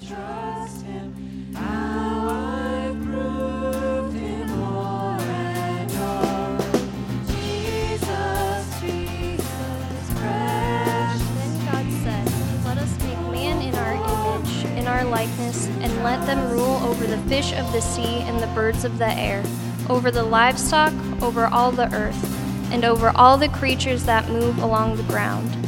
Then God said, Let us make man in our image, in our likeness, and let them rule over the fish of the sea and the birds of the air, over the livestock, over all the earth, and over all the creatures that move along the ground.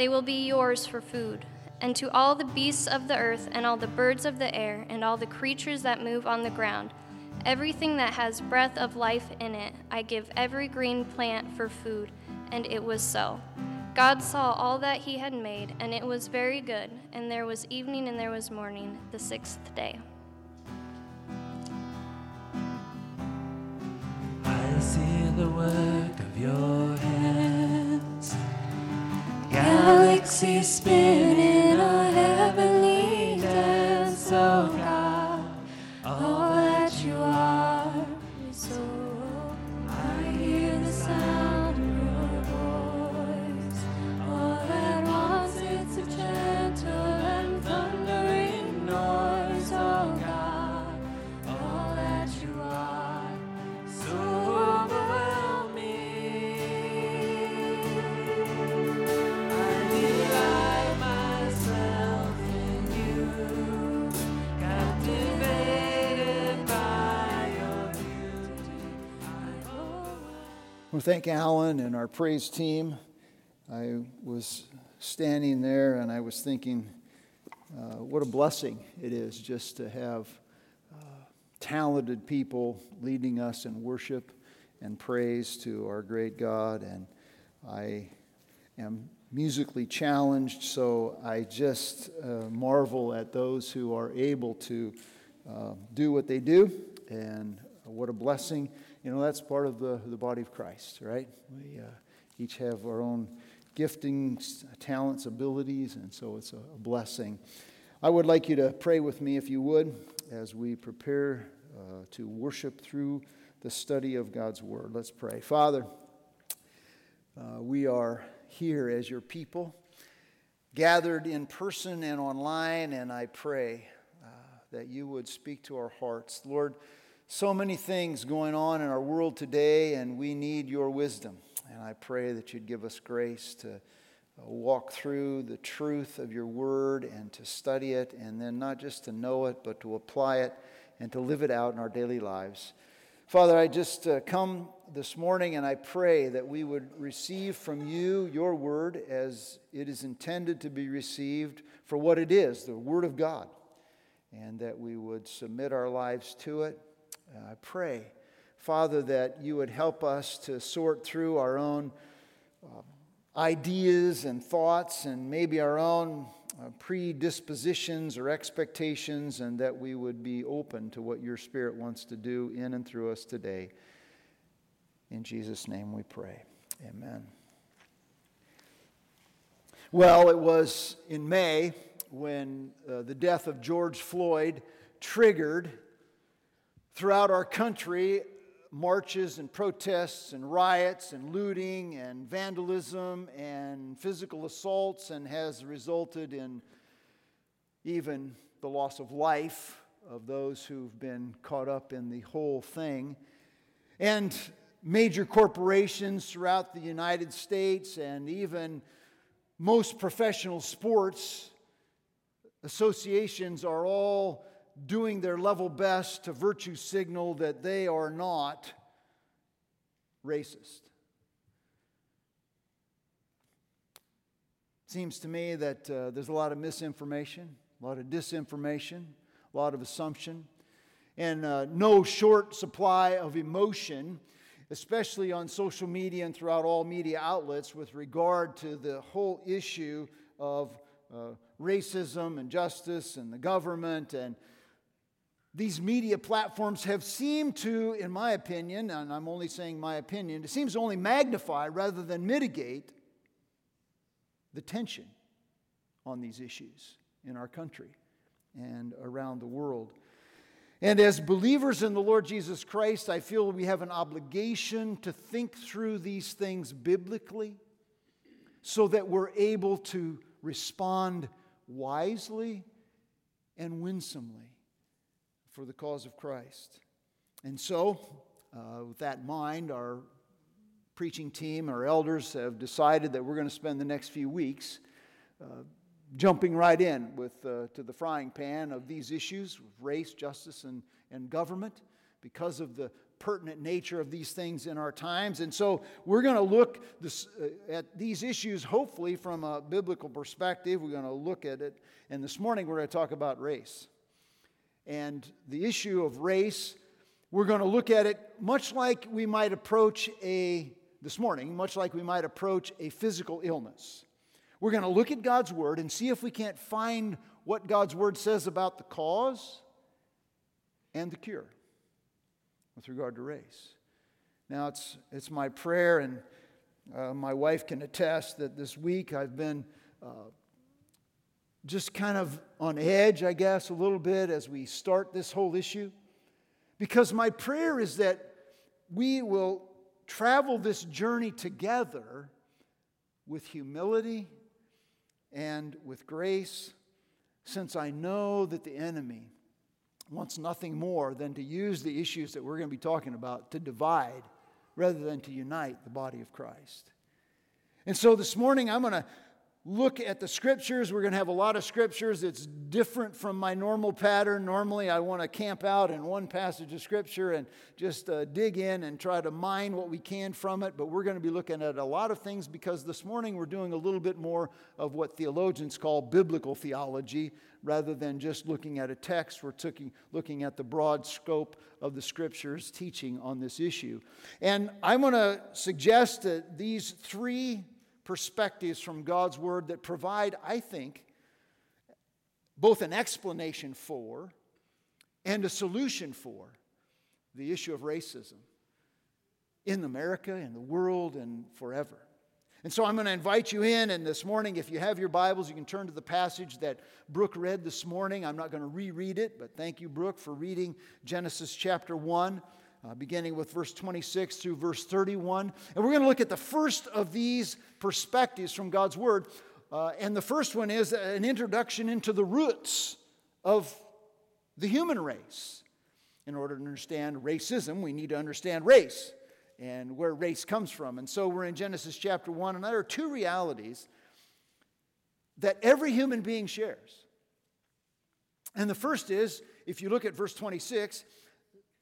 They will be yours for food. And to all the beasts of the earth, and all the birds of the air, and all the creatures that move on the ground, Everything that has breath of life in it, I give every green plant for food. And it was so. God saw all that he had made, and it was very good. And there was evening and there was morning, the sixth day. I see the work of your hands. Galaxies spinning a heavenly dance, oh God. All that you are is so. I hear the sound Thank Alan and our praise team. I was standing there and I was thinking, uh, what a blessing it is just to have uh, talented people leading us in worship and praise to our great God. And I am musically challenged, so I just uh, marvel at those who are able to uh, do what they do. And what a blessing. You know, that's part of the, the body of Christ, right? We uh, each have our own giftings, talents, abilities, and so it's a, a blessing. I would like you to pray with me, if you would, as we prepare uh, to worship through the study of God's Word. Let's pray. Father, uh, we are here as your people, gathered in person and online, and I pray uh, that you would speak to our hearts. Lord, so many things going on in our world today, and we need your wisdom. And I pray that you'd give us grace to uh, walk through the truth of your word and to study it, and then not just to know it, but to apply it and to live it out in our daily lives. Father, I just uh, come this morning and I pray that we would receive from you your word as it is intended to be received for what it is, the word of God, and that we would submit our lives to it. I pray, Father, that you would help us to sort through our own uh, ideas and thoughts and maybe our own uh, predispositions or expectations, and that we would be open to what your Spirit wants to do in and through us today. In Jesus' name we pray. Amen. Well, it was in May when uh, the death of George Floyd triggered throughout our country marches and protests and riots and looting and vandalism and physical assaults and has resulted in even the loss of life of those who've been caught up in the whole thing. And major corporations throughout the United States and even most professional sports associations are all doing their level best to virtue signal that they are not racist. Seems to me that uh, there's a lot of misinformation, a lot of disinformation, a lot of assumption, and uh, no short supply of emotion, especially on social media and throughout all media outlets, with regard to the whole issue of uh, racism and justice and the government and these media platforms have seemed to, in my opinion, and I'm only saying my opinion, it seems to only magnify rather than mitigate the tension on these issues in our country and around the world. And as believers in the Lord Jesus Christ, I feel we have an obligation to think through these things biblically so that we're able to respond wisely and winsomely for the cause of Christ. And so, uh, with that in mind, our preaching team, our elders have decided that we're going to spend the next few weeks uh, jumping right in with, uh, to the frying pan of these issues race, justice, and, and government because of the pertinent nature of these things in our times. And so we're going to look this, uh, at these issues, hopefully, from a biblical perspective. We're going to look at it. And this morning, we're going to talk about race. And the issue of race, we're going to look at it much like we might approach a, this morning, much like we might approach a physical illness. We're going to look at God's Word and see if we can't find what God's Word says about the cause and the cure with regard to race. Now, it's, it's my prayer, and uh, my wife can attest that this week I've been uh, just kind of on edge, I guess, a little bit as we start this whole issue. Because my prayer is that we will travel this journey together with humility and with grace, since I know that the enemy wants nothing more than to use the issues that we're going to be talking about to divide rather than to unite the body of Christ. And so this morning, I'm going to look at the scriptures. We're going to have a lot of scriptures. It's different from my normal pattern. Normally, I want to camp out in one passage of scripture and just uh, dig in and try to mine what we can from it. But we're going to be looking at a lot of things because this morning we're doing a little bit more of what theologians call biblical theology rather than just looking at a text. We're looking at the broad scope of the scriptures teaching on this issue. And I'm going to suggest that these three perspectives from God's Word that provide, I think, both an explanation for and a solution for the issue of racism in America, in the world, and forever. And so I'm going to invite you in, and this morning, if you have your Bibles, you can turn to the passage that Brooke read this morning. I'm not going to reread it, but thank you, Brooke, for reading Genesis chapter 1 uh, beginning with verse 26 through verse 31. And we're going to look at the first of these perspectives from God's Word. Uh, and the first one is an introduction into the roots of the human race. In order to understand racism, we need to understand race and where race comes from. And so we're in Genesis chapter 1, and there are two realities that every human being shares. And the first is, if you look at verse 26,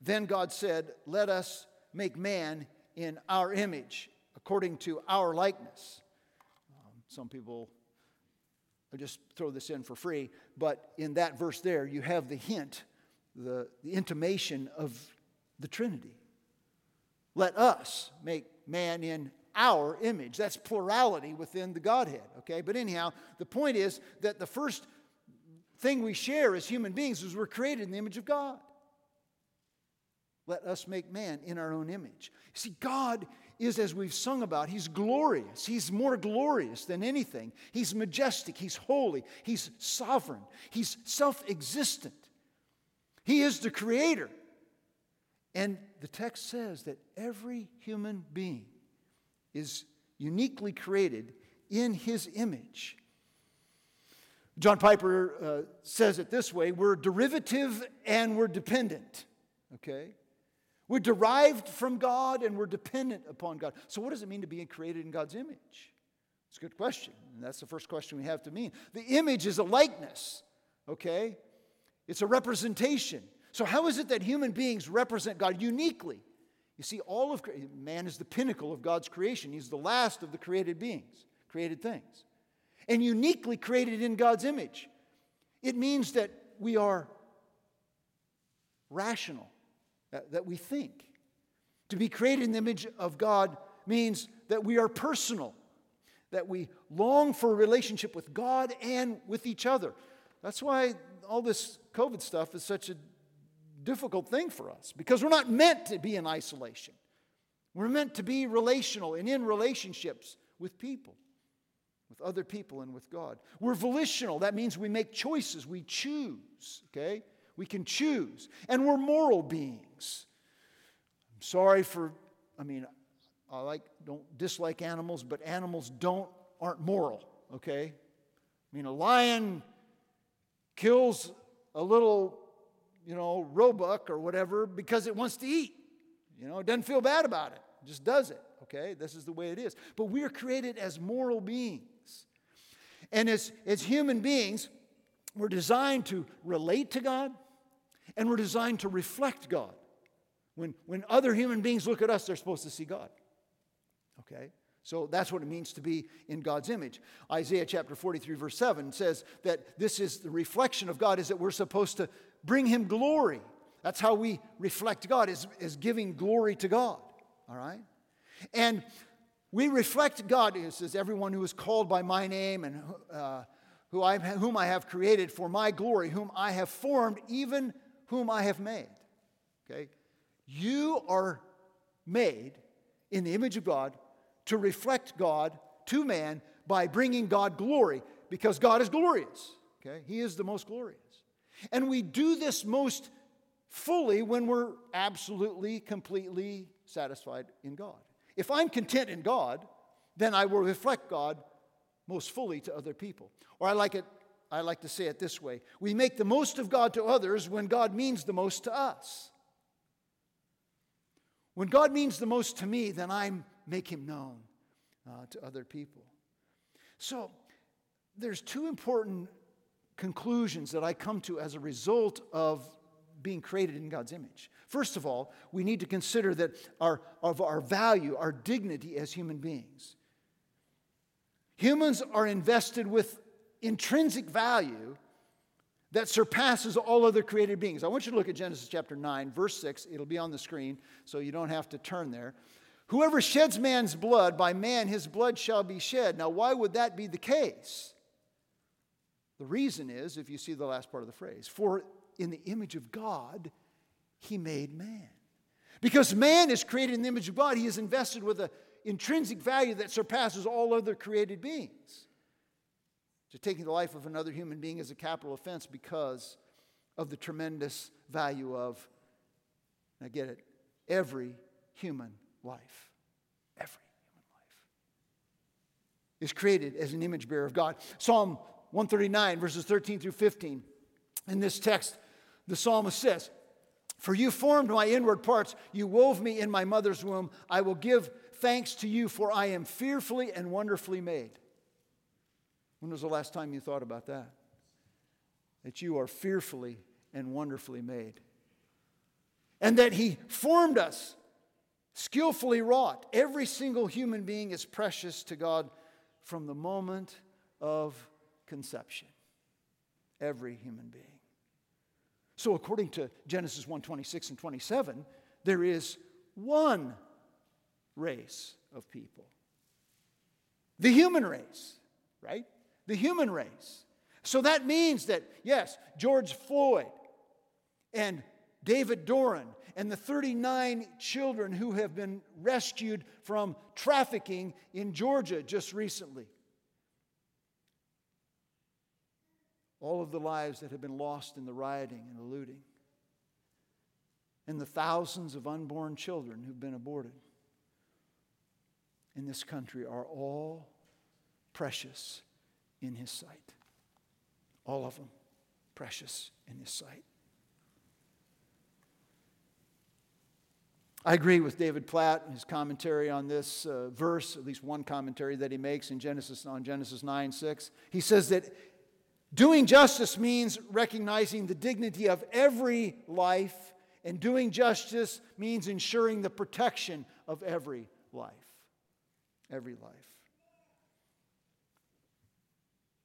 then God said, Let us make man in our image, according to our likeness. Um, some people I'll just throw this in for free, but in that verse there, you have the hint, the, the intimation of the Trinity. Let us make man in our image. That's plurality within the Godhead, okay? But anyhow, the point is that the first thing we share as human beings is we're created in the image of God. Let us make man in our own image. See, God is, as we've sung about, He's glorious. He's more glorious than anything. He's majestic. He's holy. He's sovereign. He's self existent. He is the creator. And the text says that every human being is uniquely created in His image. John Piper uh, says it this way we're derivative and we're dependent. Okay? We're derived from God and we're dependent upon God. So, what does it mean to be created in God's image? It's a good question. And that's the first question we have to mean. The image is a likeness, okay? It's a representation. So, how is it that human beings represent God uniquely? You see, all of man is the pinnacle of God's creation. He's the last of the created beings, created things, and uniquely created in God's image. It means that we are rational that we think. To be created in the image of God means that we are personal, that we long for a relationship with God and with each other. That's why all this COVID stuff is such a difficult thing for us because we're not meant to be in isolation. We're meant to be relational and in relationships with people, with other people and with God. We're volitional. That means we make choices, we choose, okay? We can choose. And we're moral beings. I'm sorry for, I mean, I like, don't dislike animals, but animals don't, aren't moral, okay? I mean, a lion kills a little, you know, roebuck or whatever because it wants to eat. You know, it doesn't feel bad about it, it just does it, okay? This is the way it is. But we are created as moral beings. And as, as human beings, we're designed to relate to God and we're designed to reflect God. When, when other human beings look at us, they're supposed to see God. Okay? So that's what it means to be in God's image. Isaiah chapter 43, verse 7 says that this is the reflection of God, is that we're supposed to bring Him glory. That's how we reflect God, is, is giving glory to God. All right? And we reflect God, it says, everyone who is called by my name and uh, who I, whom I have created for my glory, whom I have formed, even whom I have made. Okay? You are made in the image of God to reflect God to man by bringing God glory because God is glorious. Okay? He is the most glorious. And we do this most fully when we're absolutely, completely satisfied in God. If I'm content in God, then I will reflect God most fully to other people. Or I like it I like to say it this way we make the most of God to others when God means the most to us. When God means the most to me, then I make him known uh, to other people. So, there's two important conclusions that I come to as a result of being created in God's image. First of all, we need to consider that our, of our value, our dignity as human beings. Humans are invested with intrinsic value that surpasses all other created beings. I want you to look at Genesis chapter 9, verse 6. It'll be on the screen, so you don't have to turn there. Whoever sheds man's blood, by man his blood shall be shed. Now, why would that be the case? The reason is, if you see the last part of the phrase, for in the image of God, he made man. Because man is created in the image of God, he is invested with an intrinsic value that surpasses all other created beings. To taking the life of another human being is a capital offense because of the tremendous value of, I get it, every human life. Every human life is created as an image bearer of God. Psalm 139, verses 13 through 15. In this text, the psalmist says, For you formed my inward parts, you wove me in my mother's womb. I will give thanks to you, for I am fearfully and wonderfully made. When was the last time you thought about that? That you are fearfully and wonderfully made. And that He formed us, skillfully wrought. Every single human being is precious to God from the moment of conception. Every human being. So according to Genesis 1 26 and 27, there is one race of people. The human race, right? The human race. So that means that, yes, George Floyd and David Doran and the 39 children who have been rescued from trafficking in Georgia just recently. All of the lives that have been lost in the rioting and the looting. And the thousands of unborn children who've been aborted in this country are all precious in His sight. All of them precious in His sight. I agree with David Platt his commentary on this uh, verse, at least one commentary that he makes in Genesis on Genesis 9 6. He says that doing justice means recognizing the dignity of every life, and doing justice means ensuring the protection of every life. Every life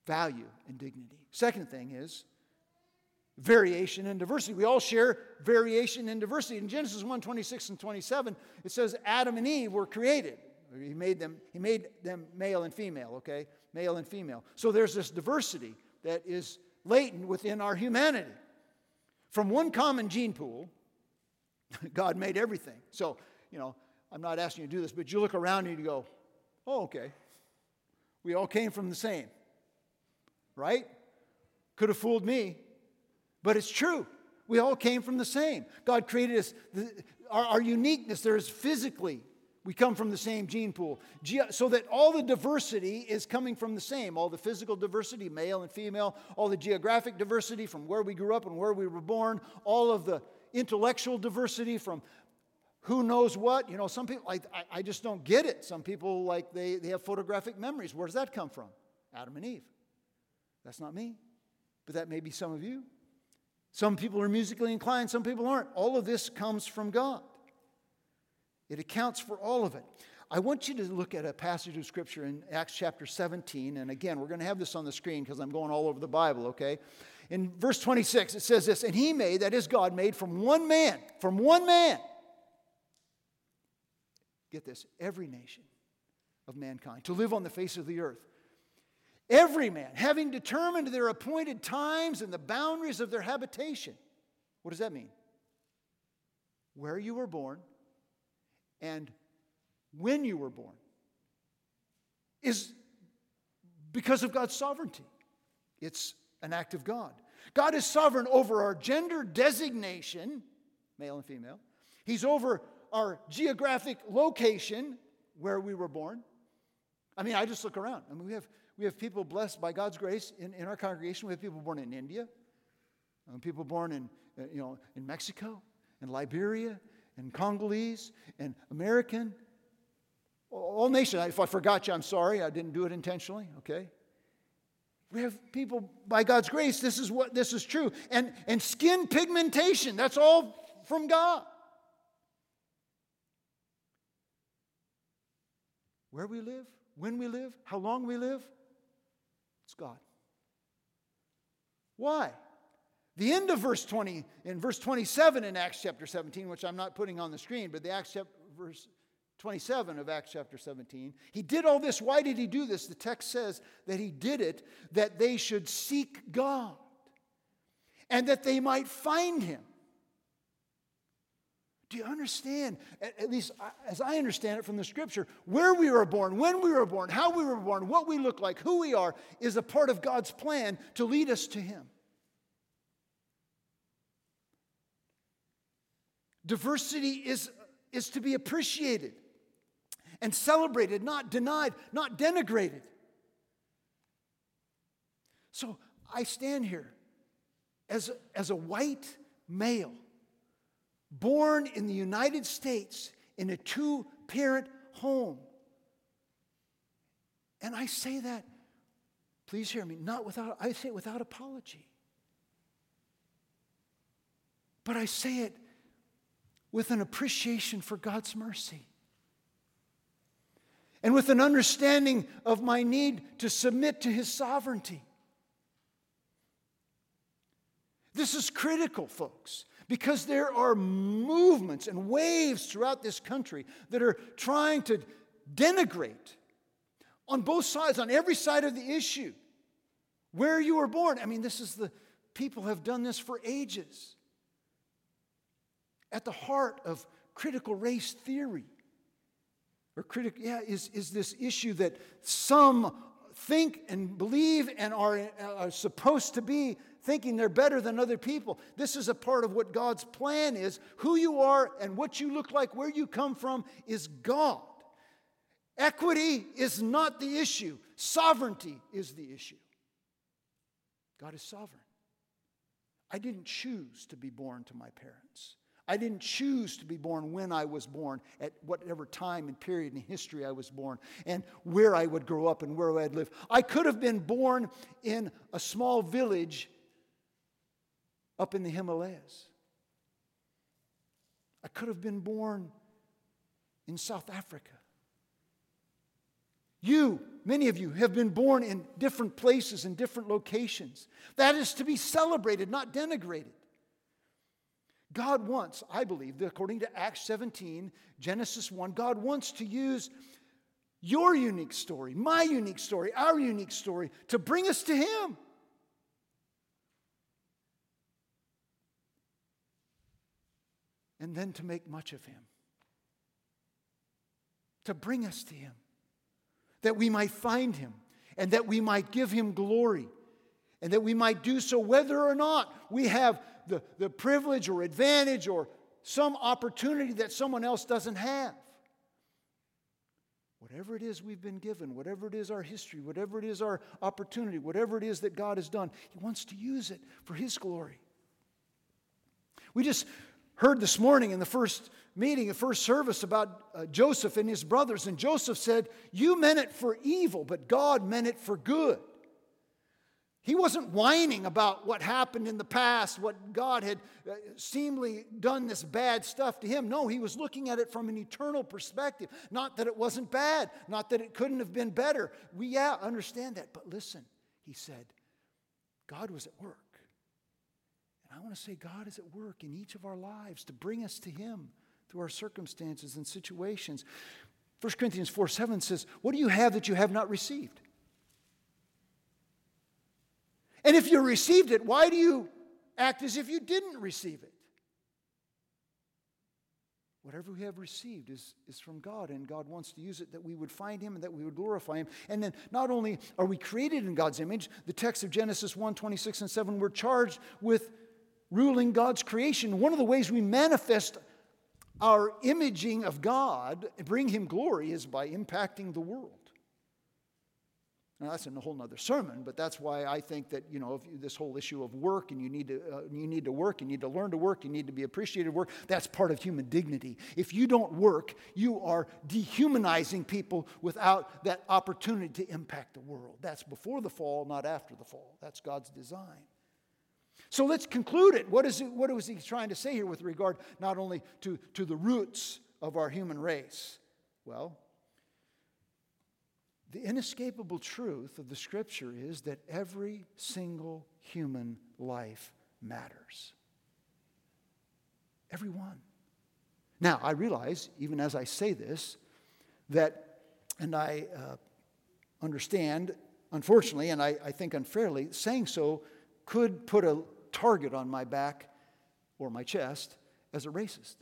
value and dignity. Second thing is variation and diversity. We all share variation and diversity. In Genesis 1 26 and 27, it says Adam and Eve were created. He made them, he made them male and female, okay? Male and female. So there's this diversity that is latent within our humanity. From one common gene pool, God made everything. So, you know, I'm not asking you to do this, but you look around and you go, oh, okay. We all came from the same. Right? Could have fooled me, but it's true. We all came from the same. God created us, our, our uniqueness there is physically. We come from the same gene pool. So that all the diversity is coming from the same. All the physical diversity, male and female, all the geographic diversity from where we grew up and where we were born, all of the intellectual diversity from who knows what. You know, some people, like, I, I just don't get it. Some people, like, they, they have photographic memories. Where does that come from? Adam and Eve. That's not me, but that may be some of you. Some people are musically inclined, some people aren't. All of this comes from God. It accounts for all of it. I want you to look at a passage of scripture in Acts chapter 17. And again, we're going to have this on the screen because I'm going all over the Bible, okay? In verse 26, it says this And he made, that is God, made from one man, from one man. Get this, every nation of mankind to live on the face of the earth. Every man, having determined their appointed times and the boundaries of their habitation. What does that mean? Where you were born and when you were born is because of God's sovereignty. It's an act of God. God is sovereign over our gender designation, male and female. He's over our geographic location, where we were born. I mean, I just look around. I mean, we have, we have people blessed by God's grace in, in our congregation. We have people born in India, and people born in, uh, you know, in Mexico, and Liberia, and Congolese, and American. All nations. If I forgot you, I'm sorry. I didn't do it intentionally, okay? We have people, by God's grace, this is what this is true. And, and skin pigmentation, that's all from God. Where we live, when we live, how long we live, it's God. Why? The end of verse 20, in verse 27 in Acts chapter 17, which I'm not putting on the screen, but the Acts chapter, verse 27 of Acts chapter 17, he did all this. Why did he do this? The text says that he did it that they should seek God and that they might find him. Do you understand? At least as I understand it from the scripture, where we were born, when we were born, how we were born, what we look like, who we are, is a part of God's plan to lead us to Him. Diversity is, is to be appreciated and celebrated, not denied, not denigrated. So I stand here as as a white male born in the United States in a two parent home. And I say that, please hear me, not without, I say it without apology. But I say it with an appreciation for God's mercy. And with an understanding of my need to submit to His sovereignty. This is critical, folks. Because there are movements and waves throughout this country that are trying to denigrate on both sides, on every side of the issue, where you were born. I mean, this is the people have done this for ages. At the heart of critical race theory, or critical, yeah, is, is this issue that some think and believe and are, uh, are supposed to be thinking they're better than other people. This is a part of what God's plan is. Who you are and what you look like, where you come from, is God. Equity is not the issue, sovereignty is the issue. God is sovereign. I didn't choose to be born to my parents. I didn't choose to be born when I was born, at whatever time and period in history I was born, and where I would grow up and where I'd live. I could have been born in a small village up in the Himalayas. I could have been born in South Africa. You, many of you, have been born in different places and different locations. That is to be celebrated, not denigrated. God wants, I believe, according to Acts 17, Genesis 1, God wants to use your unique story, my unique story, our unique story to bring us to Him. And then to make much of him, to bring us to him, that we might find him and that we might give him glory and that we might do so whether or not we have the, the privilege or advantage or some opportunity that someone else doesn't have. Whatever it is we've been given, whatever it is our history, whatever it is our opportunity, whatever it is that God has done, He wants to use it for His glory. We just heard this morning in the first meeting, the first service about uh, Joseph and his brothers, and Joseph said, You meant it for evil, but God meant it for good. He wasn't whining about what happened in the past, what God had uh, seemingly done this bad stuff to him. No, he was looking at it from an eternal perspective. Not that it wasn't bad, not that it couldn't have been better. We, yeah, understand that. But listen, he said, God was at work. I want to say, God is at work in each of our lives to bring us to him through our circumstances and situations. 1 Corinthians 4 7 says, What do you have that you have not received? And if you received it, why do you act as if you didn't receive it? Whatever we have received is, is from God, and God wants to use it that we would find Him and that we would glorify Him. And then not only are we created in God's image, the text of Genesis 1 26 and 7, we're charged with ruling God's creation. One of the ways we manifest our imaging of God, and bring Him glory, is by impacting the world. Now, that's in a whole other sermon, but that's why I think that, you know, this whole issue of work and you need, to, uh, you need to work, you need to learn to work, you need to be appreciated work, that's part of human dignity. If you don't work, you are dehumanizing people without that opportunity to impact the world. That's before the fall, not after the fall. That's God's design. So let's conclude it. What is, it, what is he trying to say here with regard not only to, to the roots of our human race? Well, the inescapable truth of the scripture is that every single human life matters. Every one. Now, I realize, even as I say this, that, and I uh, understand, unfortunately, and I, I think unfairly, saying so could put a target on my back or my chest as a racist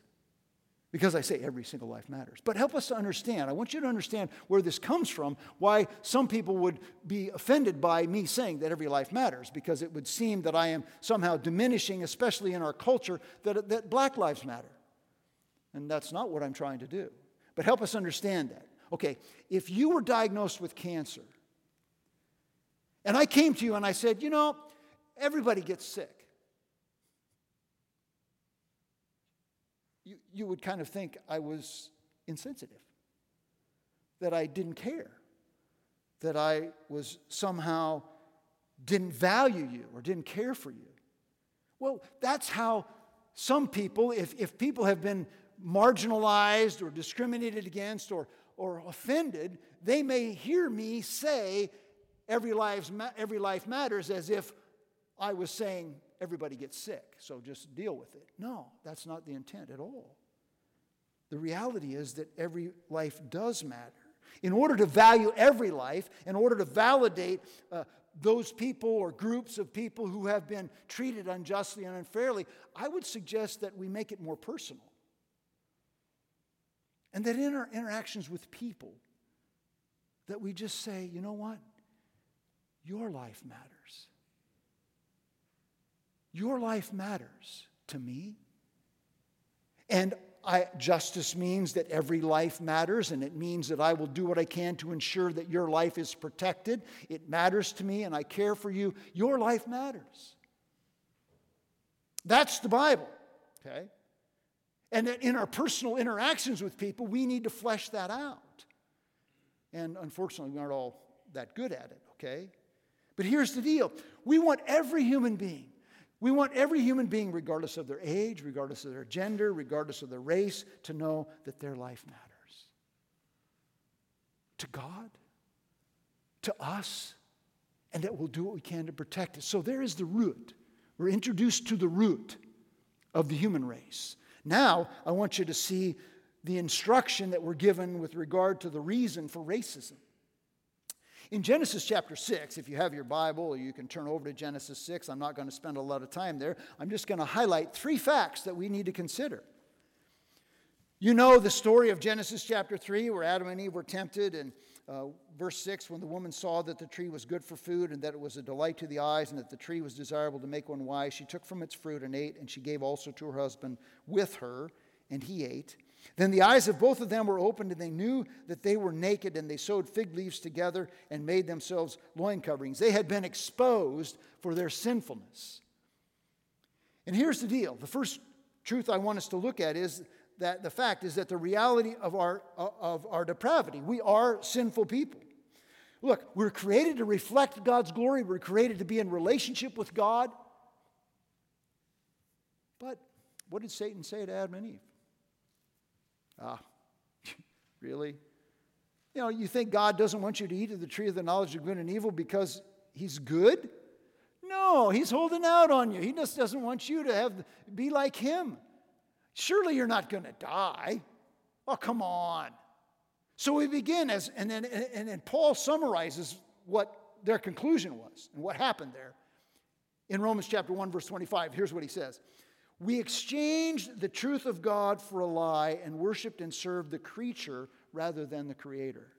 because I say every single life matters. But help us to understand. I want you to understand where this comes from, why some people would be offended by me saying that every life matters, because it would seem that I am somehow diminishing, especially in our culture, that, that black lives matter. And that's not what I'm trying to do. But help us understand that. Okay, if you were diagnosed with cancer, and I came to you and I said, you know, everybody gets sick. you, you would kind of think I was insensitive, that I didn't care, that I was somehow didn't value you or didn't care for you. Well, that's how some people, if, if people have been marginalized or discriminated against or, or offended, they may hear me say, every, lives, every life matters, as if I was saying everybody gets sick, so just deal with it. No, that's not the intent at all. The reality is that every life does matter. In order to value every life, in order to validate uh, those people or groups of people who have been treated unjustly and unfairly, I would suggest that we make it more personal. And that in our interactions with people, that we just say, you know what? Your life matters. Your life matters to me. And I, justice means that every life matters, and it means that I will do what I can to ensure that your life is protected. It matters to me, and I care for you. Your life matters. That's the Bible, okay? And that in our personal interactions with people, we need to flesh that out. And unfortunately, we aren't all that good at it, okay? But here's the deal we want every human being we want every human being, regardless of their age, regardless of their gender, regardless of their race, to know that their life matters. To God, to us, and that we'll do what we can to protect it. So there is the root. We're introduced to the root of the human race. Now, I want you to see the instruction that we're given with regard to the reason for racism. In Genesis chapter 6, if you have your Bible, you can turn over to Genesis 6. I'm not going to spend a lot of time there. I'm just going to highlight three facts that we need to consider. You know the story of Genesis chapter 3, where Adam and Eve were tempted, and uh, verse 6 when the woman saw that the tree was good for food, and that it was a delight to the eyes, and that the tree was desirable to make one wise, she took from its fruit and ate, and she gave also to her husband with her, and he ate. Then the eyes of both of them were opened, and they knew that they were naked, and they sewed fig leaves together and made themselves loin coverings. They had been exposed for their sinfulness. And here's the deal the first truth I want us to look at is that the fact is that the reality of our, uh, of our depravity, we are sinful people. Look, we're created to reflect God's glory, we're created to be in relationship with God. But what did Satan say to Adam and Eve? Ah, really? You know, you think God doesn't want you to eat of the tree of the knowledge of good and evil because he's good? No, he's holding out on you. He just doesn't want you to have be like him. Surely you're not going to die. Oh, come on. So we begin as, and then, and then Paul summarizes what their conclusion was and what happened there. In Romans chapter 1, verse 25, here's what he says We exchanged the truth of God for a lie and worshiped and served the creature rather than the creator.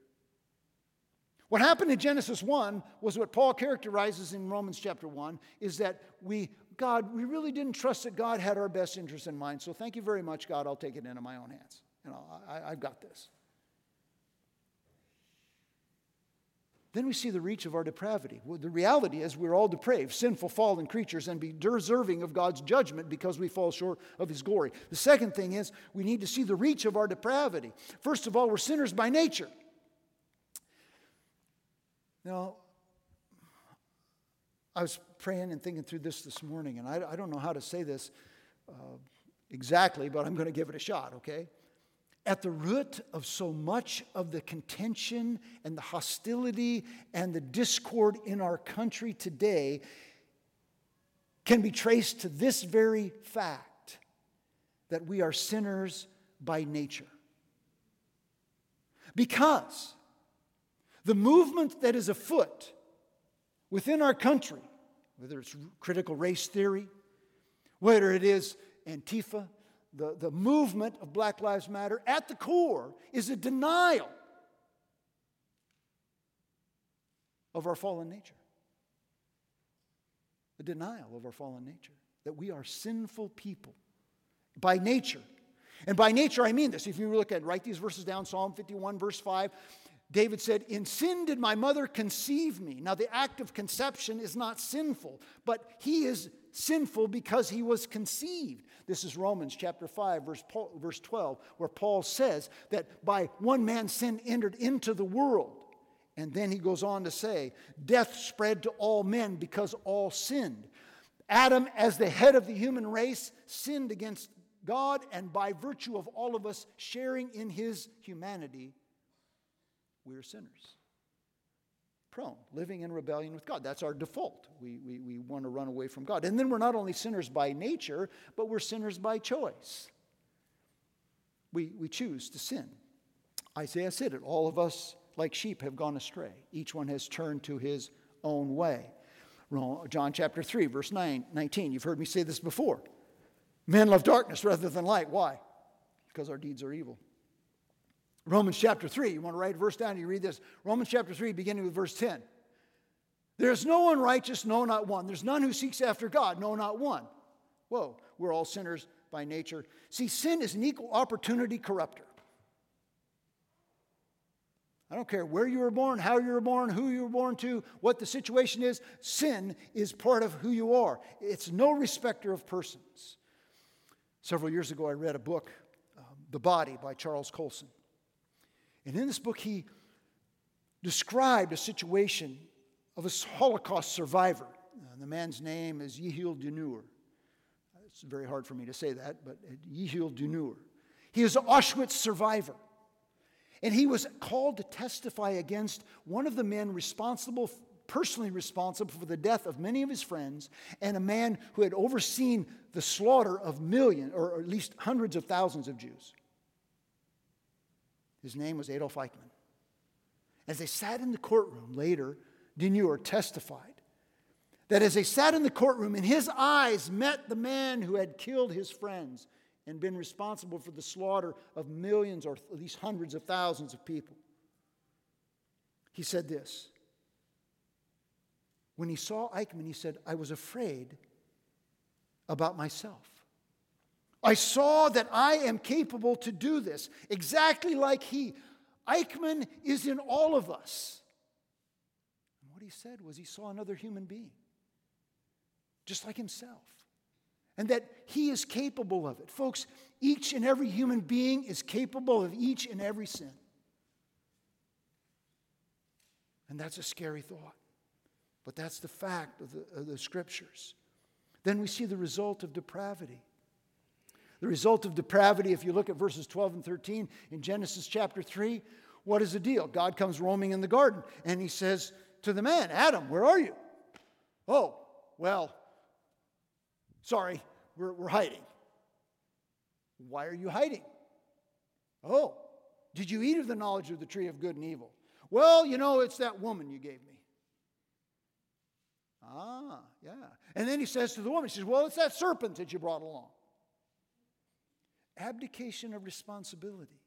What happened in Genesis 1 was what Paul characterizes in Romans chapter 1 is that we, God, we really didn't trust that God had our best interest in mind. So thank you very much, God. I'll take it into my own hands. You know, I, I've got this. Then we see the reach of our depravity. Well, the reality is we're all depraved, sinful, fallen creatures and be deserving of God's judgment because we fall short of His glory. The second thing is we need to see the reach of our depravity. First of all, we're sinners by nature. Now, I was praying and thinking through this this morning, and I, I don't know how to say this uh, exactly, but I'm going to give it a shot, okay? At the root of so much of the contention and the hostility and the discord in our country today can be traced to this very fact that we are sinners by nature. Because the movement that is afoot within our country, whether it's critical race theory, whether it is Antifa, the, the movement of Black Lives Matter, at the core is a denial of our fallen nature. A denial of our fallen nature, that we are sinful people by nature. And by nature, I mean this. If you look at, write these verses down Psalm 51, verse 5. David said, In sin did my mother conceive me. Now, the act of conception is not sinful, but he is sinful because he was conceived. This is Romans chapter 5, verse, verse 12, where Paul says that by one man's sin entered into the world. And then he goes on to say, Death spread to all men because all sinned. Adam, as the head of the human race, sinned against God, and by virtue of all of us sharing in his humanity, we are sinners. Prone, living in rebellion with God. That's our default. We, we, we want to run away from God. And then we're not only sinners by nature, but we're sinners by choice. We, we choose to sin. Isaiah said it all of us, like sheep, have gone astray. Each one has turned to his own way. John chapter 3, verse 9, 19. You've heard me say this before. Men love darkness rather than light. Why? Because our deeds are evil. Romans chapter 3, you want to write a verse down, and you read this. Romans chapter 3, beginning with verse 10. There's no one righteous, no, not one. There's none who seeks after God, no, not one. Whoa, we're all sinners by nature. See, sin is an equal opportunity corrupter. I don't care where you were born, how you were born, who you were born to, what the situation is. Sin is part of who you are. It's no respecter of persons. Several years ago, I read a book, um, The Body by Charles Colson. And in this book, he described a situation of a Holocaust survivor. Uh, the man's name is Yehiel Dinur. It's very hard for me to say that, but Yehiel Dinur. He is an Auschwitz survivor. And he was called to testify against one of the men responsible, personally responsible for the death of many of his friends, and a man who had overseen the slaughter of millions, or at least hundreds of thousands of Jews. His name was Adolf Eichmann. As they sat in the courtroom later, Dinur testified that as they sat in the courtroom and his eyes met the man who had killed his friends, and been responsible for the slaughter of millions or at least hundreds of thousands of people. He said this. When he saw Eichmann, he said, I was afraid about myself. I saw that I am capable to do this, exactly like he. Eichmann is in all of us. And what he said was he saw another human being, just like himself, and that he is capable of it. Folks, each and every human being is capable of each and every sin. And that's a scary thought. But that's the fact of the, of the scriptures. Then we see the result of depravity. The result of depravity, if you look at verses 12 and 13 in Genesis chapter 3, what is the deal? God comes roaming in the garden and he says to the man, Adam, where are you? Oh, well, sorry, we're, we're hiding. Why are you hiding? Oh, did you eat of the knowledge of the tree of good and evil? Well, you know, it's that woman you gave me. Ah, yeah. And then he says to the woman, he says, Well, it's that serpent that you brought along. Abdication of responsibility.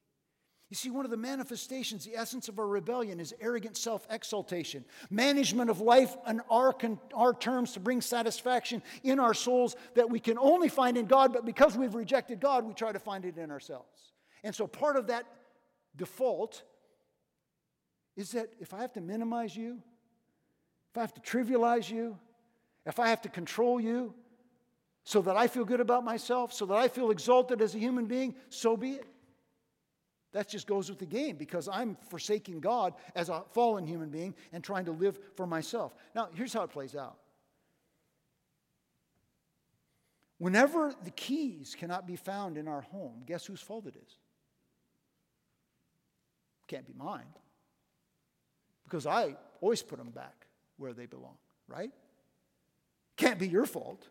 You see, one of the manifestations, the essence of our rebellion is arrogant self exaltation, management of life on our, our terms to bring satisfaction in our souls that we can only find in God, but because we've rejected God, we try to find it in ourselves. And so part of that default is that if I have to minimize you, if I have to trivialize you, if I have to control you so that I feel good about myself, so that I feel exalted as a human being, so be it. That just goes with the game because I'm forsaking God as a fallen human being and trying to live for myself. Now, here's how it plays out. Whenever the keys cannot be found in our home, guess whose fault it is? Can't be mine. Because I always put them back where they belong, right? Can't be your fault.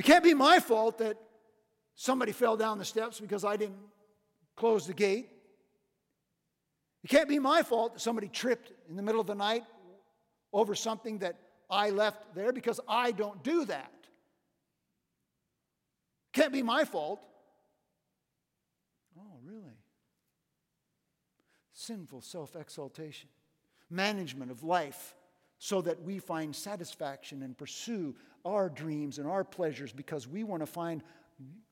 It can't be my fault that somebody fell down the steps because I didn't close the gate. It can't be my fault that somebody tripped in the middle of the night over something that I left there because I don't do that. Can't be my fault. Oh, really? Sinful self exaltation management of life so that we find satisfaction and pursue our dreams and our pleasures because we want to find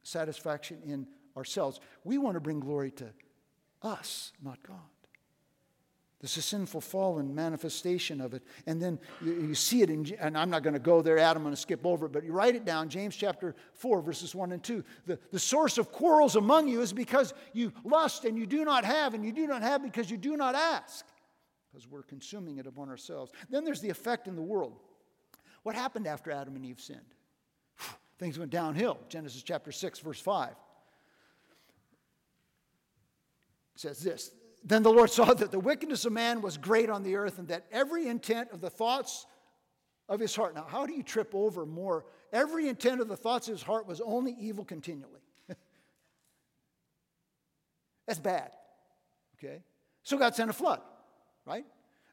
satisfaction in ourselves. We want to bring glory to us, not God. This is a sinful fallen manifestation of it. And then you, you see it in, and I'm not going to go there, Adam, I'm going to skip over it, but you write it down, James chapter 4, verses 1 and 2. The, the source of quarrels among you is because you lust and you do not have, and you do not have because you do not ask because we're consuming it upon ourselves. Then there's the effect in the world. What happened after Adam and Eve sinned? Things went downhill. Genesis chapter 6, verse 5 says this Then the Lord saw that the wickedness of man was great on the earth, and that every intent of the thoughts of his heart. Now, how do you trip over more? Every intent of the thoughts of his heart was only evil continually. That's bad. Okay? So God sent a flood right?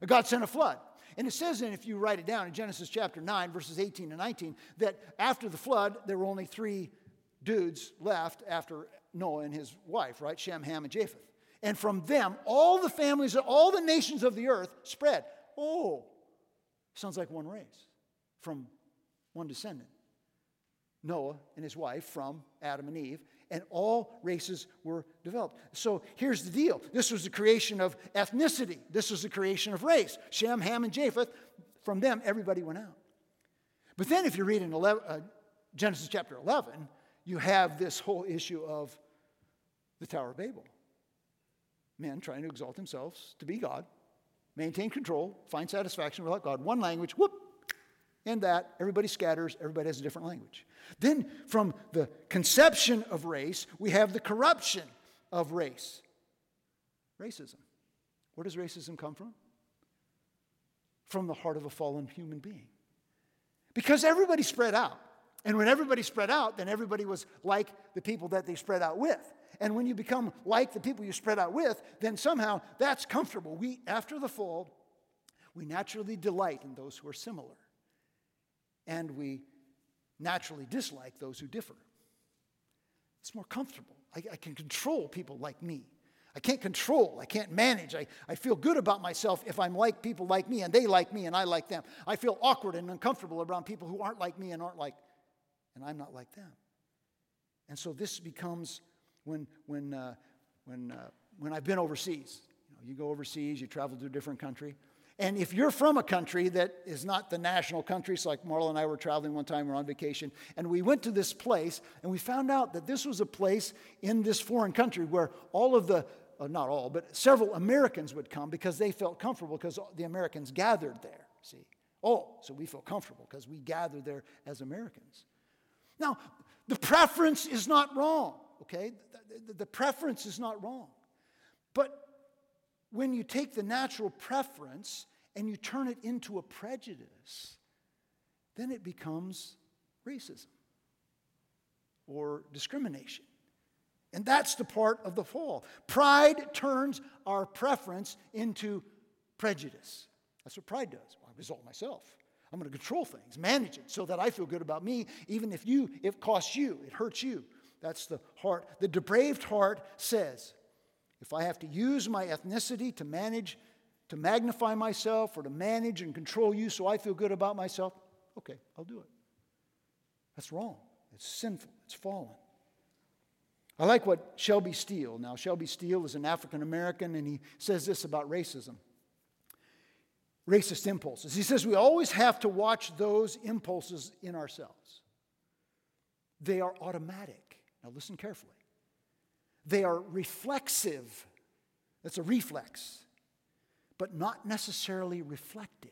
God sent a flood. And it says, and if you write it down in Genesis chapter 9, verses 18 and 19, that after the flood, there were only three dudes left after Noah and his wife, right? Shem, Ham, and Japheth. And from them, all the families, all the nations of the earth spread. Oh, sounds like one race from one descendant. Noah and his wife from Adam and Eve, and all races were developed. So here's the deal this was the creation of ethnicity, this was the creation of race. Shem, Ham, and Japheth, from them, everybody went out. But then, if you read in 11, uh, Genesis chapter 11, you have this whole issue of the Tower of Babel. Men trying to exalt themselves to be God, maintain control, find satisfaction without God. One language, whoop, and that everybody scatters, everybody has a different language. Then, from the conception of race, we have the corruption of race. Racism. Where does racism come from? From the heart of a fallen human being. Because everybody spread out. And when everybody spread out, then everybody was like the people that they spread out with. And when you become like the people you spread out with, then somehow that's comfortable. We, after the fall, we naturally delight in those who are similar and we naturally dislike those who differ. It's more comfortable. I, I can control people like me. I can't control, I can't manage. I, I feel good about myself if I'm like people like me and they like me and I like them. I feel awkward and uncomfortable around people who aren't like me and aren't like, and I'm not like them. And so this becomes when, when, uh, when, uh, when I've been overseas. You, know, you go overseas, you travel to a different country. And if you're from a country that is not the national country, so like Marla and I were traveling one time, we are on vacation, and we went to this place, and we found out that this was a place in this foreign country where all of the uh, not all, but several Americans would come because they felt comfortable because the Americans gathered there. See? Oh, so we feel comfortable because we gather there as Americans. Now, the preference is not wrong, okay? The, the, the preference is not wrong. But when you take the natural preference and you turn it into a prejudice, then it becomes racism or discrimination. And that's the part of the fall. Pride turns our preference into prejudice. That's what pride does. Well, I result myself. I'm going to control things, manage it so that I feel good about me, even if you, it costs you, it hurts you. That's the heart. The depraved heart says, if I have to use my ethnicity to manage, to magnify myself, or to manage and control you so I feel good about myself, okay, I'll do it. That's wrong. It's sinful. It's fallen. I like what Shelby Steele. Now, Shelby Steele is an African American, and he says this about racism racist impulses. He says we always have to watch those impulses in ourselves. They are automatic. Now, listen carefully. They are reflexive. That's a reflex, but not necessarily reflective.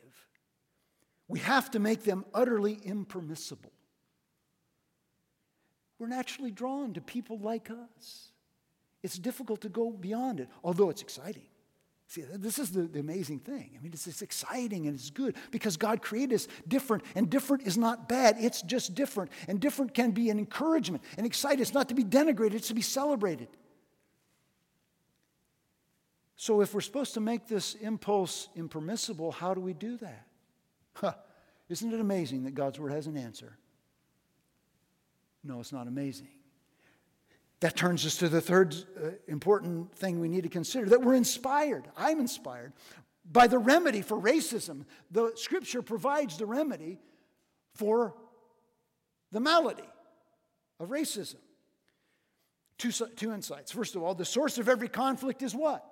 We have to make them utterly impermissible. We're naturally drawn to people like us. It's difficult to go beyond it, although it's exciting. See, this is the, the, amazing thing. I mean, it's, it's exciting and it's good because God created us different, and different is not bad. It's just different. And different can be an encouragement. And excited, it's not to be denigrated, it's to be celebrated. So, if we're supposed to make this impulse impermissible, how do we do that? Huh. Isn't it amazing that God's Word has an answer? No, it's not amazing. That turns us to the third uh, important thing we need to consider that we're inspired. I'm inspired by the remedy for racism. The scripture provides the remedy for the malady of racism. Two, two insights. First of all, the source of every conflict is what?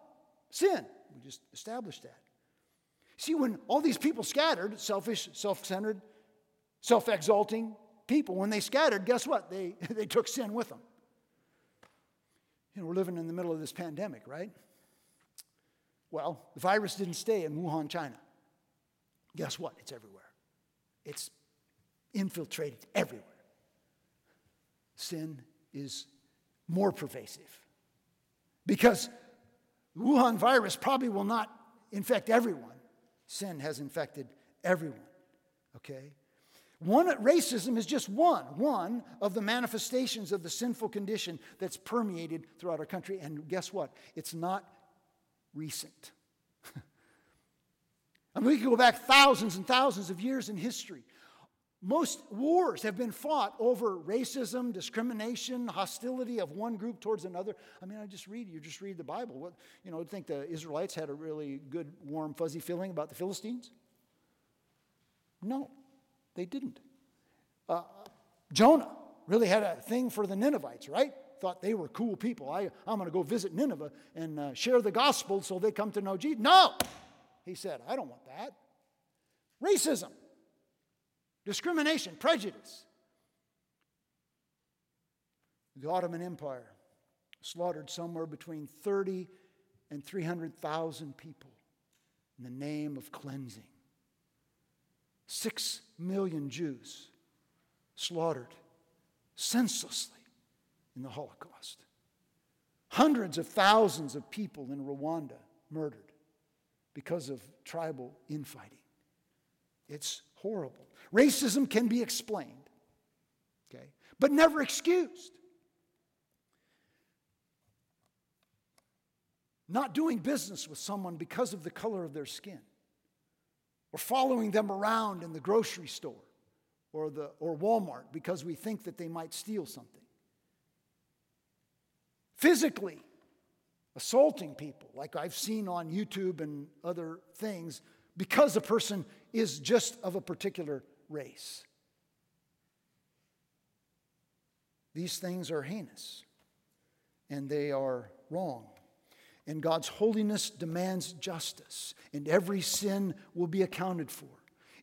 Sin. We just established that. See, when all these people scattered, selfish, self centered, self exalting, people, when they scattered, guess what? They, they took sin with them. You know, we're living in the middle of this pandemic, right? Well, the virus didn't stay in Wuhan, China. Guess what? It's everywhere. It's infiltrated everywhere. Sin is more pervasive because Wuhan virus probably will not infect everyone. Sin has infected everyone. Okay? One, racism is just one, one of the manifestations of the sinful condition that's permeated throughout our country. And guess what? It's not recent. I mean, we can go back thousands and thousands of years in history. Most wars have been fought over racism, discrimination, hostility of one group towards another. I mean, I just read, you just read the Bible. What, you know, think the Israelites had a really good, warm, fuzzy feeling about the Philistines? No. They didn't. Uh, Jonah really had a thing for the Ninevites, right? Thought they were cool people. I, I'm going to go visit Nineveh and uh, share the gospel so they come to know Jesus. No! He said, I don't want that. Racism, discrimination, prejudice. The Ottoman Empire slaughtered somewhere between 30 and 300,000 people in the name of cleansing. Six million Jews slaughtered senselessly in the Holocaust. Hundreds of thousands of people in Rwanda murdered because of tribal infighting. It's horrible. Racism can be explained, okay, but never excused. Not doing business with someone because of the color of their skin or following them around in the grocery store or, the, or Walmart because we think that they might steal something. physically assaulting people, like I've seen on YouTube and other things, because a person is just of a particular race. These things are heinous and they are wrong. And God's holiness demands justice, and every sin will be accounted for.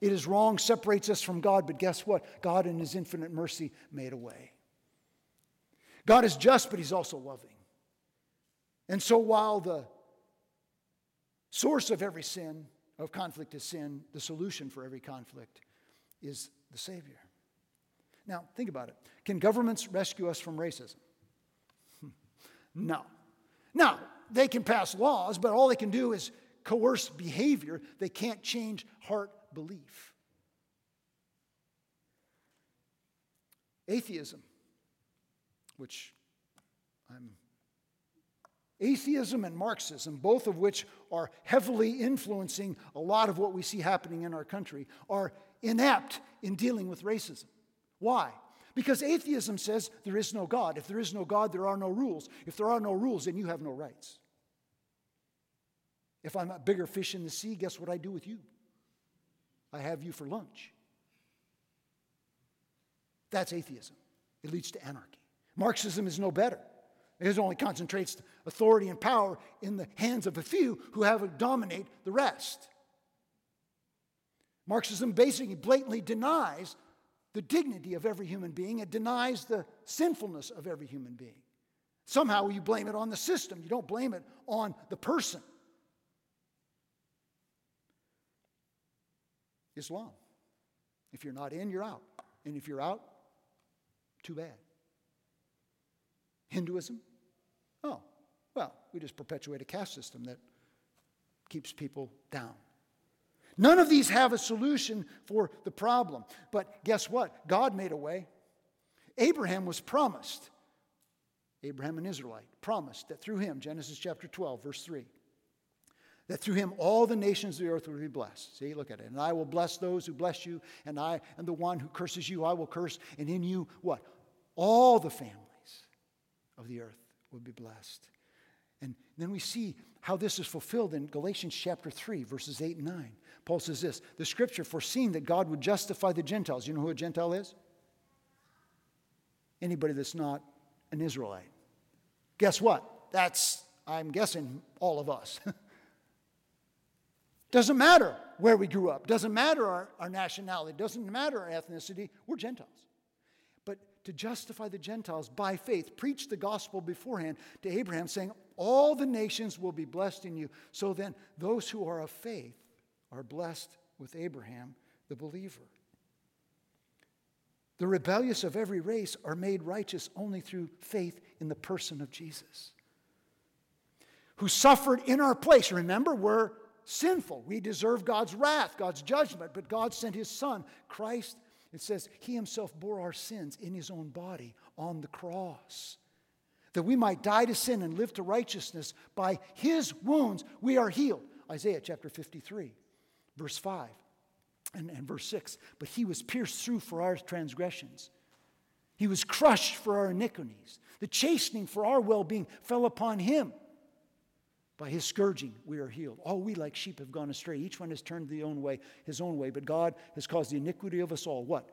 It is wrong, separates us from God, but guess what? God, in His infinite mercy, made a way. God is just, but He's also loving. And so while the source of every sin, of conflict is sin, the solution for every conflict is the Savior. Now, think about it. Can governments rescue us from racism? no. Now, they can pass laws, but all they can do is coerce behavior. They can't change heart belief. Atheism, which I'm Atheism and Marxism, both of which are heavily influencing a lot of what we see happening in our country, are inept in dealing with racism. Why? Because atheism says there is no God. If there is no God, there are no rules. If there are no rules, then you have no rights. If I'm a bigger fish in the sea, guess what I do with you? I have you for lunch. That's atheism. It leads to anarchy. Marxism is no better. It only concentrates authority and power in the hands of a few who have to dominate the rest. Marxism basically blatantly denies the dignity of every human being, it denies the sinfulness of every human being. Somehow you blame it on the system, you don't blame it on the person. Islam. If you're not in, you're out. And if you're out, too bad. Hinduism, we just perpetuate a caste system that keeps people down. None of these have a solution for the problem. But guess what? God made a way. Abraham was promised, Abraham an Israelite, promised that through him, Genesis chapter 12, verse 3, that through him all the nations of the earth will be blessed. See, look at it. And I will bless those who bless you, and I and the one who curses you, I will curse, and in you, what? All the families of the earth will be blessed. And then we see how this is fulfilled in Galatians chapter 3, verses 8 and 9. Paul says this The scripture foreseeing that God would justify the Gentiles. You know who a Gentile is? Anybody that's not an Israelite. Guess what? That's, I'm guessing, all of us. Doesn't matter where we grew up, doesn't matter our, our nationality, doesn't matter our ethnicity, we're Gentiles But to justify the Gentiles by faith, preach the gospel beforehand to Abraham, saying, All the nations will be blessed in you. So then, those who are of faith are blessed with Abraham, the believer. The rebellious of every race are made righteous only through faith in the person of Jesus, who suffered in our place. Remember, we're sinful. We deserve God's wrath, God's judgment, but God sent his Son, Christ it says, He Himself bore our sins in His own body on the cross. That we might die to sin and live to righteousness. By His wounds we are healed. Isaiah chapter 53, verse 5 and, and verse 6. But He was pierced through for our transgressions, He was crushed for our iniquities. The chastening for our well being fell upon Him. By his scourging, we are healed. All we like sheep have gone astray. Each one has turned the own way, his own way, but God has caused the iniquity of us all. What?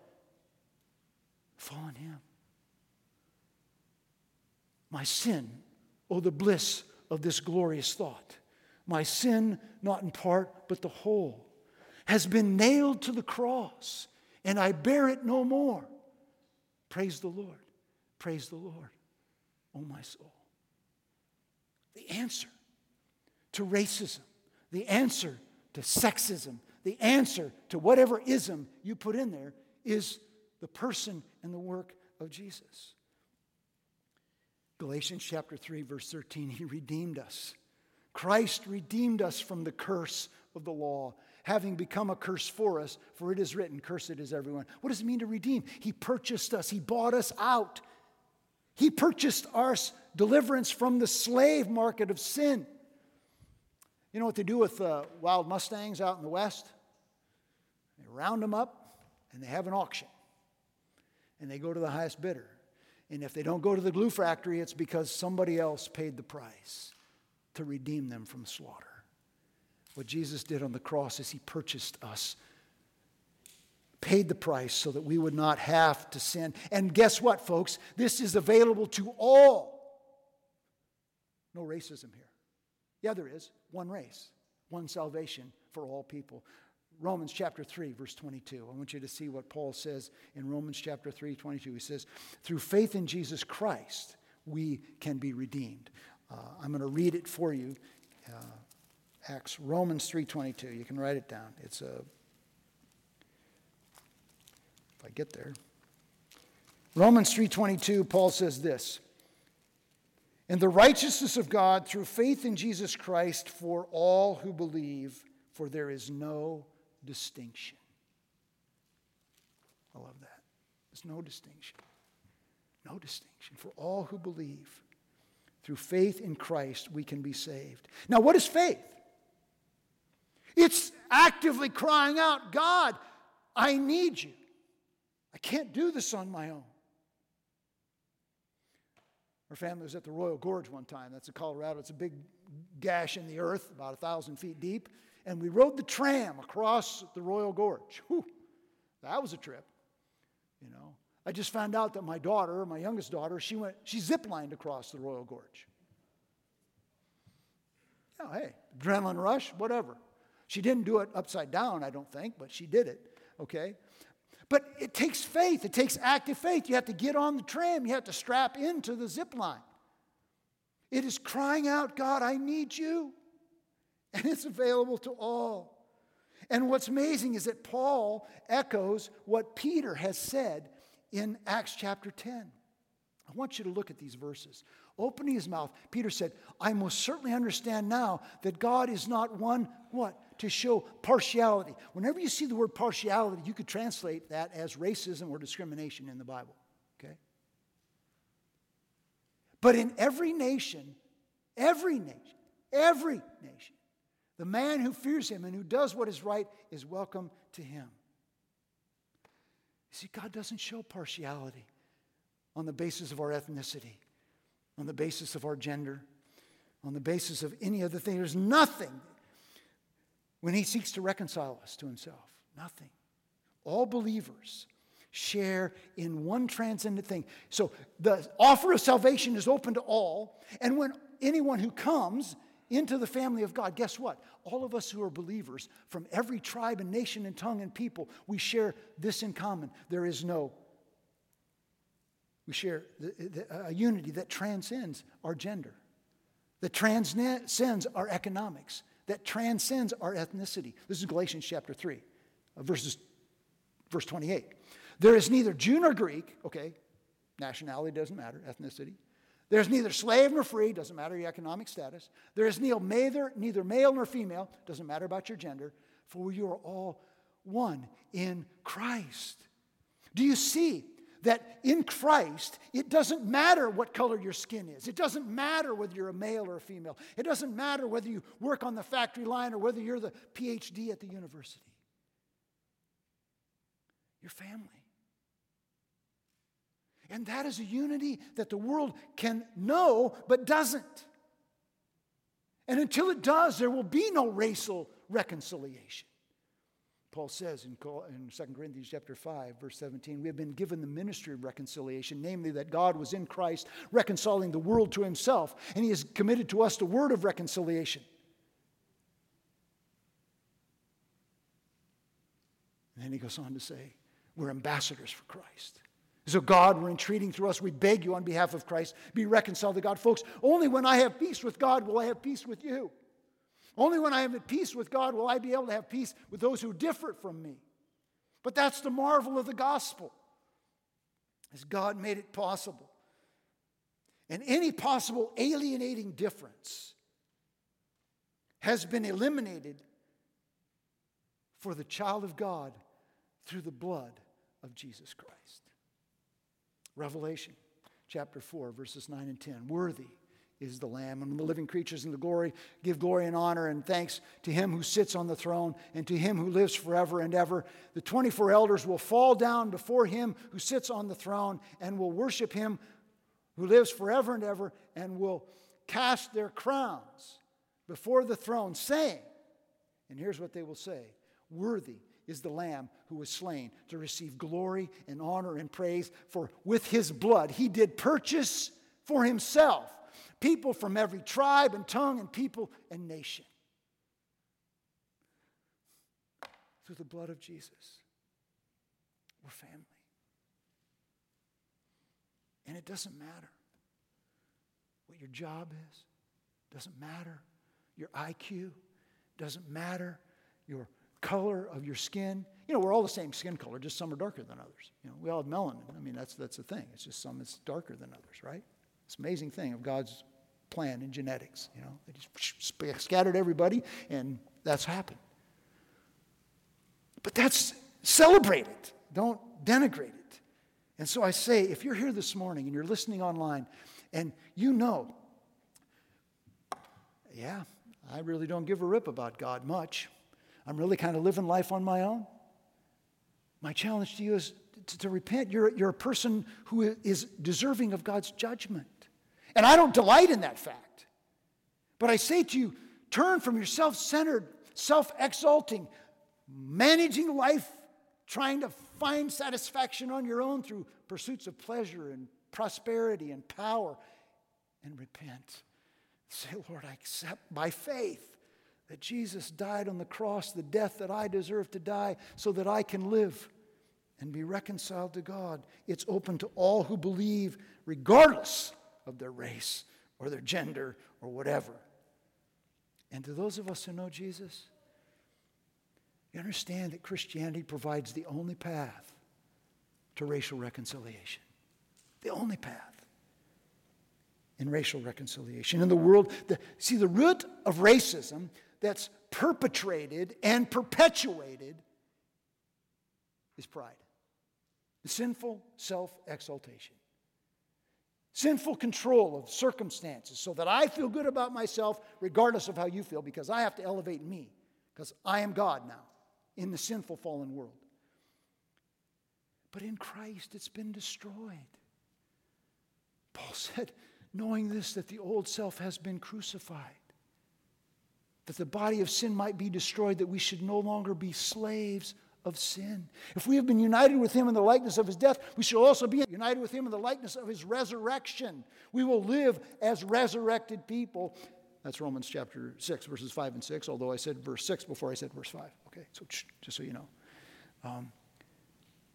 Fall on him. My sin, oh, the bliss of this glorious thought. My sin, not in part, but the whole, has been nailed to the cross, and I bear it no more. Praise the Lord. Praise the Lord, oh my soul. The answer to racism, the answer to sexism, the answer to whatever ism you put in there is the person and the work of Jesus. Galatians chapter 3, verse 13, he redeemed us. Christ redeemed us from the curse of the law, having become a curse for us, for it is written, Cursed is everyone. What does it mean to redeem? He purchased us, He bought us out. He purchased our deliverance from the slave market of sin. You know what they do with uh, wild Mustangs out in the West? They round them up and they have an auction. And they go to the highest bidder. And if they don't go to the glue factory, it's because somebody else paid the price to redeem them from slaughter. What Jesus did on the cross is he purchased us, paid the price so that we would not have to sin. And guess what, folks? This is available to all. No racism here. Yeah, there is. One race, one salvation for all people. Romans chapter 3, verse 22. I want you to see what Paul says in Romans chapter 3, 22. He says, Through faith in Jesus Christ, we can be redeemed. Uh, I'm going to read it for you. Uh, Acts, Romans 3.22. You can write it down. It's a, if I get there. Romans 3.22, Paul says this. And the righteousness of God through faith in Jesus Christ for all who believe, for there is no distinction. I love that. There's no distinction. No distinction. For all who believe, through faith in Christ, we can be saved. Now, what is faith? It's actively crying out, God, I need you. I can't do this on my own. Our family was at the Royal Gorge one time. That's in Colorado. It's a big gash in the earth, about a thousand feet deep and we rode the tram across the Royal Gorge. Whew, that was a trip, you know. I just found out that my daughter, my youngest daughter, she went, she ziplined across the Royal Gorge. Yeah, hey, adrenaline rush, whatever. She didn't do it upside down, I don't think, but she did it, okay? But it takes faith. It takes active faith. You have to get on the tram. You have to strap into the zip line. It is crying out, God, I need you and it's available to all. And what's amazing is that Paul echoes what Peter has said in Acts chapter 10. I want you to look at these verses. Opening his mouth, Peter said, I most certainly understand now that God is not one, what? To show partiality. Whenever you see the word partiality, you could translate that as racism or discrimination in the Bible, okay? But in every nation, every nation, every nation, the man who fears him and who does what is right is welcome to him. You see, God doesn't show partiality on the basis of our ethnicity, on the basis of our gender, on the basis of any other thing. There's nothing when he seeks to reconcile us to himself. Nothing. All believers share in one transcendent thing. So the offer of salvation is open to all, and when anyone who comes into the family of God, guess what? All of us who are believers from every tribe and nation and tongue and people, we share this in common. There is no, we share the, the, a unity that transcends our gender, that transcends our economics, that transcends our ethnicity. This is Galatians chapter 3, uh, verses, verse 28. There is neither Jew nor Greek, okay, nationality doesn't matter, ethnicity. There's neither slave nor free, doesn't matter your economic status. There is neither, neither male nor female, doesn't matter about your gender, for you are all one in Christ. Do you see that in Christ, it doesn't matter what color your skin is. It doesn't matter whether you're a male or a female. It doesn't matter whether you work on the factory line or whether you're the PhD at the university. Your family. And that is a unity that the world can know but doesn't. And until it does, there will be no racial reconciliation. Paul says in 2 Corinthians chapter 5, verse 17, we have been given the ministry of reconciliation, namely that God was in Christ reconciling the world to himself, and he has committed to us the word of reconciliation. And then he goes on to say, we're ambassadors for Christ. So, God, we're entreating through us. We beg you on behalf of Christ, be reconciled to God. Folks, only when I have peace with God will I have peace with you. Only when I have peace with God will I be able to have peace with those who differ from me. But that's the marvel of the gospel, as God made it possible. And any possible alienating difference has been eliminated for the child of God through the blood of Jesus Christ. Revelation chapter 4, verses 9 and 10. Worthy is the Lamb, and the living creatures in the glory give glory and honor and thanks to him who sits on the throne and to him who lives forever and ever. The 24 elders will fall down before him who sits on the throne and will worship him who lives forever and ever and will cast their crowns before the throne, saying, and here's what they will say Worthy is the Lamb who was slain to receive glory and honor and praise, for with his blood he did purchase for himself people from every tribe and tongue and people and nation. Through the blood of Jesus, we're family. And it doesn't matter what your job is, doesn't matter your IQ, doesn't matter your color of your skin. You know, we're all the same skin color, just some are darker than others. You know, we all have melanin. I mean, that's, that's the thing. It's just some is darker than others, right? It's amazing thing of God's plan in genetics. You know, they just scattered everybody, and that's happened. But that's celebrate it. Don't denigrate it. And so I say, if you're here this morning and you're listening online, and you know, yeah, I really don't give a rip about God much. I'm really kind of living life on my own. My challenge to you is to, to, repent. You're, you're a person who is deserving of God's judgment. And I don't delight in that fact. But I say to you, turn from your self centered, self exalting, managing life, trying to find satisfaction on your own through pursuits of pleasure and prosperity and power, and repent. Say, Lord, I accept by faith that Jesus died on the cross, the death that I deserve to die, so that I can live and be reconciled to God. It's open to all who believe, regardless of their race or their gender or whatever. And to those of us who know Jesus, you understand that Christianity provides the only path to racial reconciliation. The only path in racial reconciliation. In the world, the, see, the root of racism that's perpetrated and perpetuated is pride. Sinful self exaltation. Sinful control of circumstances so that I feel good about myself regardless of how you feel because I have to elevate me because I am God now in the sinful fallen world. But in Christ, it's been destroyed. Paul said, knowing this, that the old self has been crucified that the body of sin might be destroyed, that we should no longer be slaves of sin. If we have been united with him in the likeness of his death, we shall also be united with him in the likeness of his resurrection. We will live as resurrected people. That's Romans chapter 6, verses 5 and 6, although I said verse 6 before I said verse 5. Okay, so just so you know. Um,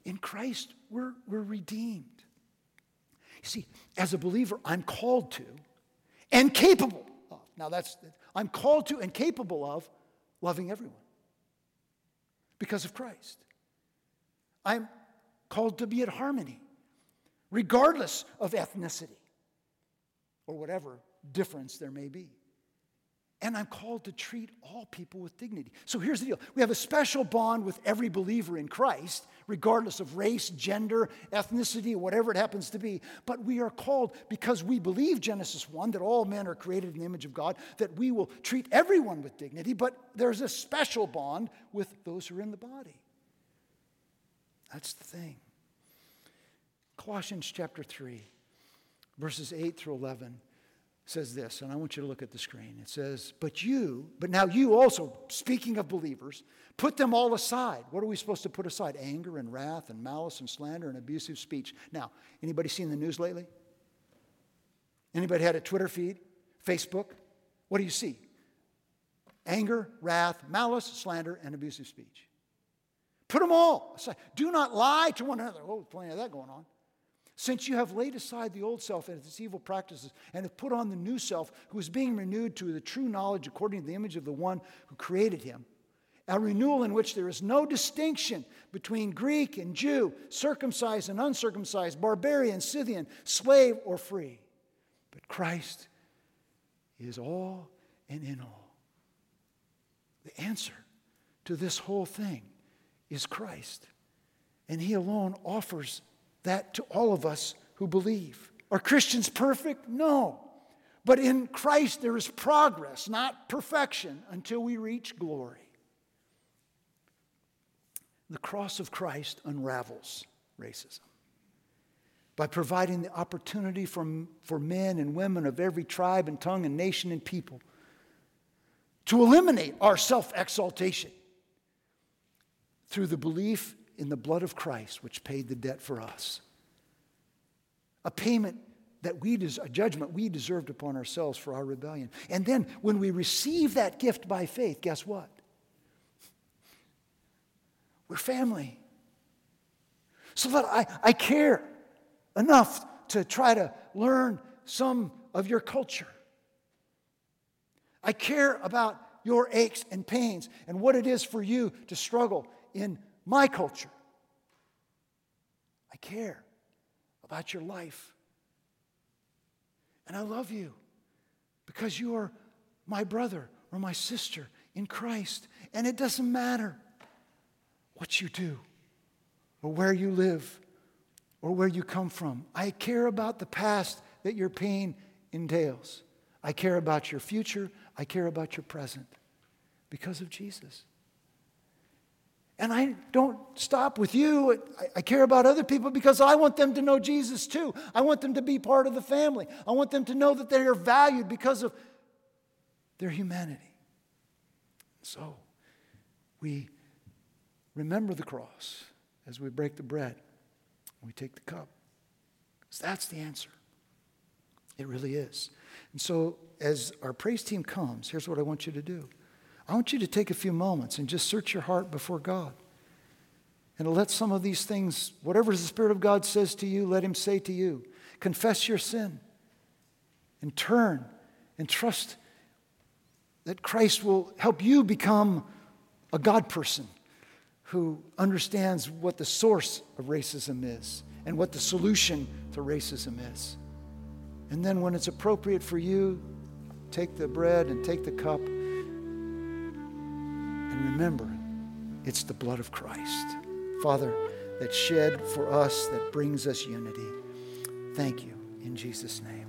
in Christ, we're, we're redeemed. You see, as a believer, I'm called to and capable now, that's, I'm called to and capable of loving everyone because of Christ. I'm called to be at harmony, regardless of ethnicity or whatever difference there may be. And I'm called to treat all people with dignity. So here's the deal we have a special bond with every believer in Christ, regardless of race, gender, ethnicity, whatever it happens to be. But we are called, because we believe Genesis 1, that all men are created in the image of God, that we will treat everyone with dignity. But there's a special bond with those who are in the body. That's the thing. Colossians chapter 3, verses 8 through 11 says this, and I want you to look at the screen. It says, But you, but now you also, speaking of believers, put them all aside. What are we supposed to put aside? Anger and wrath and malice and slander and abusive speech. Now, anybody seen the news lately? Anybody had a Twitter feed? Facebook? What do you see? Anger, wrath, malice, slander, and abusive speech. Put them all aside. Do not lie to one another. Oh, plenty of that going on. Since you have laid aside the old self and its evil practices and have put on the new self, who is being renewed to the true knowledge according to the image of the one who created him, a renewal in which there is no distinction between Greek and Jew, circumcised and uncircumcised, barbarian, Scythian, slave or free. But Christ is all and in all. The answer to this whole thing is Christ. And He alone offers that to all of us who believe. Are Christians perfect? No. But in Christ, there is progress, not perfection, until we reach glory. The cross of Christ unravels racism. by providing the opportunity for, for men and women of every tribe and tongue and nation and people to eliminate our self exaltation through the belief in the blood of Christ, which paid the debt for us. A payment that we des- a judgment we deserved upon ourselves for our rebellion. And then when we receive that gift by faith, guess what? We're family. So that I, I care enough to try to learn some of your culture. I care about your aches and pains and what it is for you to struggle in my culture. I care about your life. And I love you because you are my brother or my sister in Christ. And it doesn't matter what you do or where you live or where you come from. I care about the past that your pain entails. I care about your future. I care about your present because of Jesus. And I don't stop with you. I, care about other people because I want them to know Jesus too. I want them to be part of the family. I want them to know that they are valued because of their humanity. So we remember the cross as we break the bread, we take the cup. Because that's the answer. It really is. And so as our praise team comes, here's what I want you to do. I want you to take a few moments and just search your heart before God. And let some of these things, whatever the Spirit of God says to you, let Him say to you. Confess your sin and turn and trust that Christ will help you become a God person who understands what the source of racism is and what the solution to racism is. And then, when it's appropriate for you, take the bread and take the cup remember, it's the blood of Christ. Father, that shed for us, that brings us unity. Thank you in Jesus' name.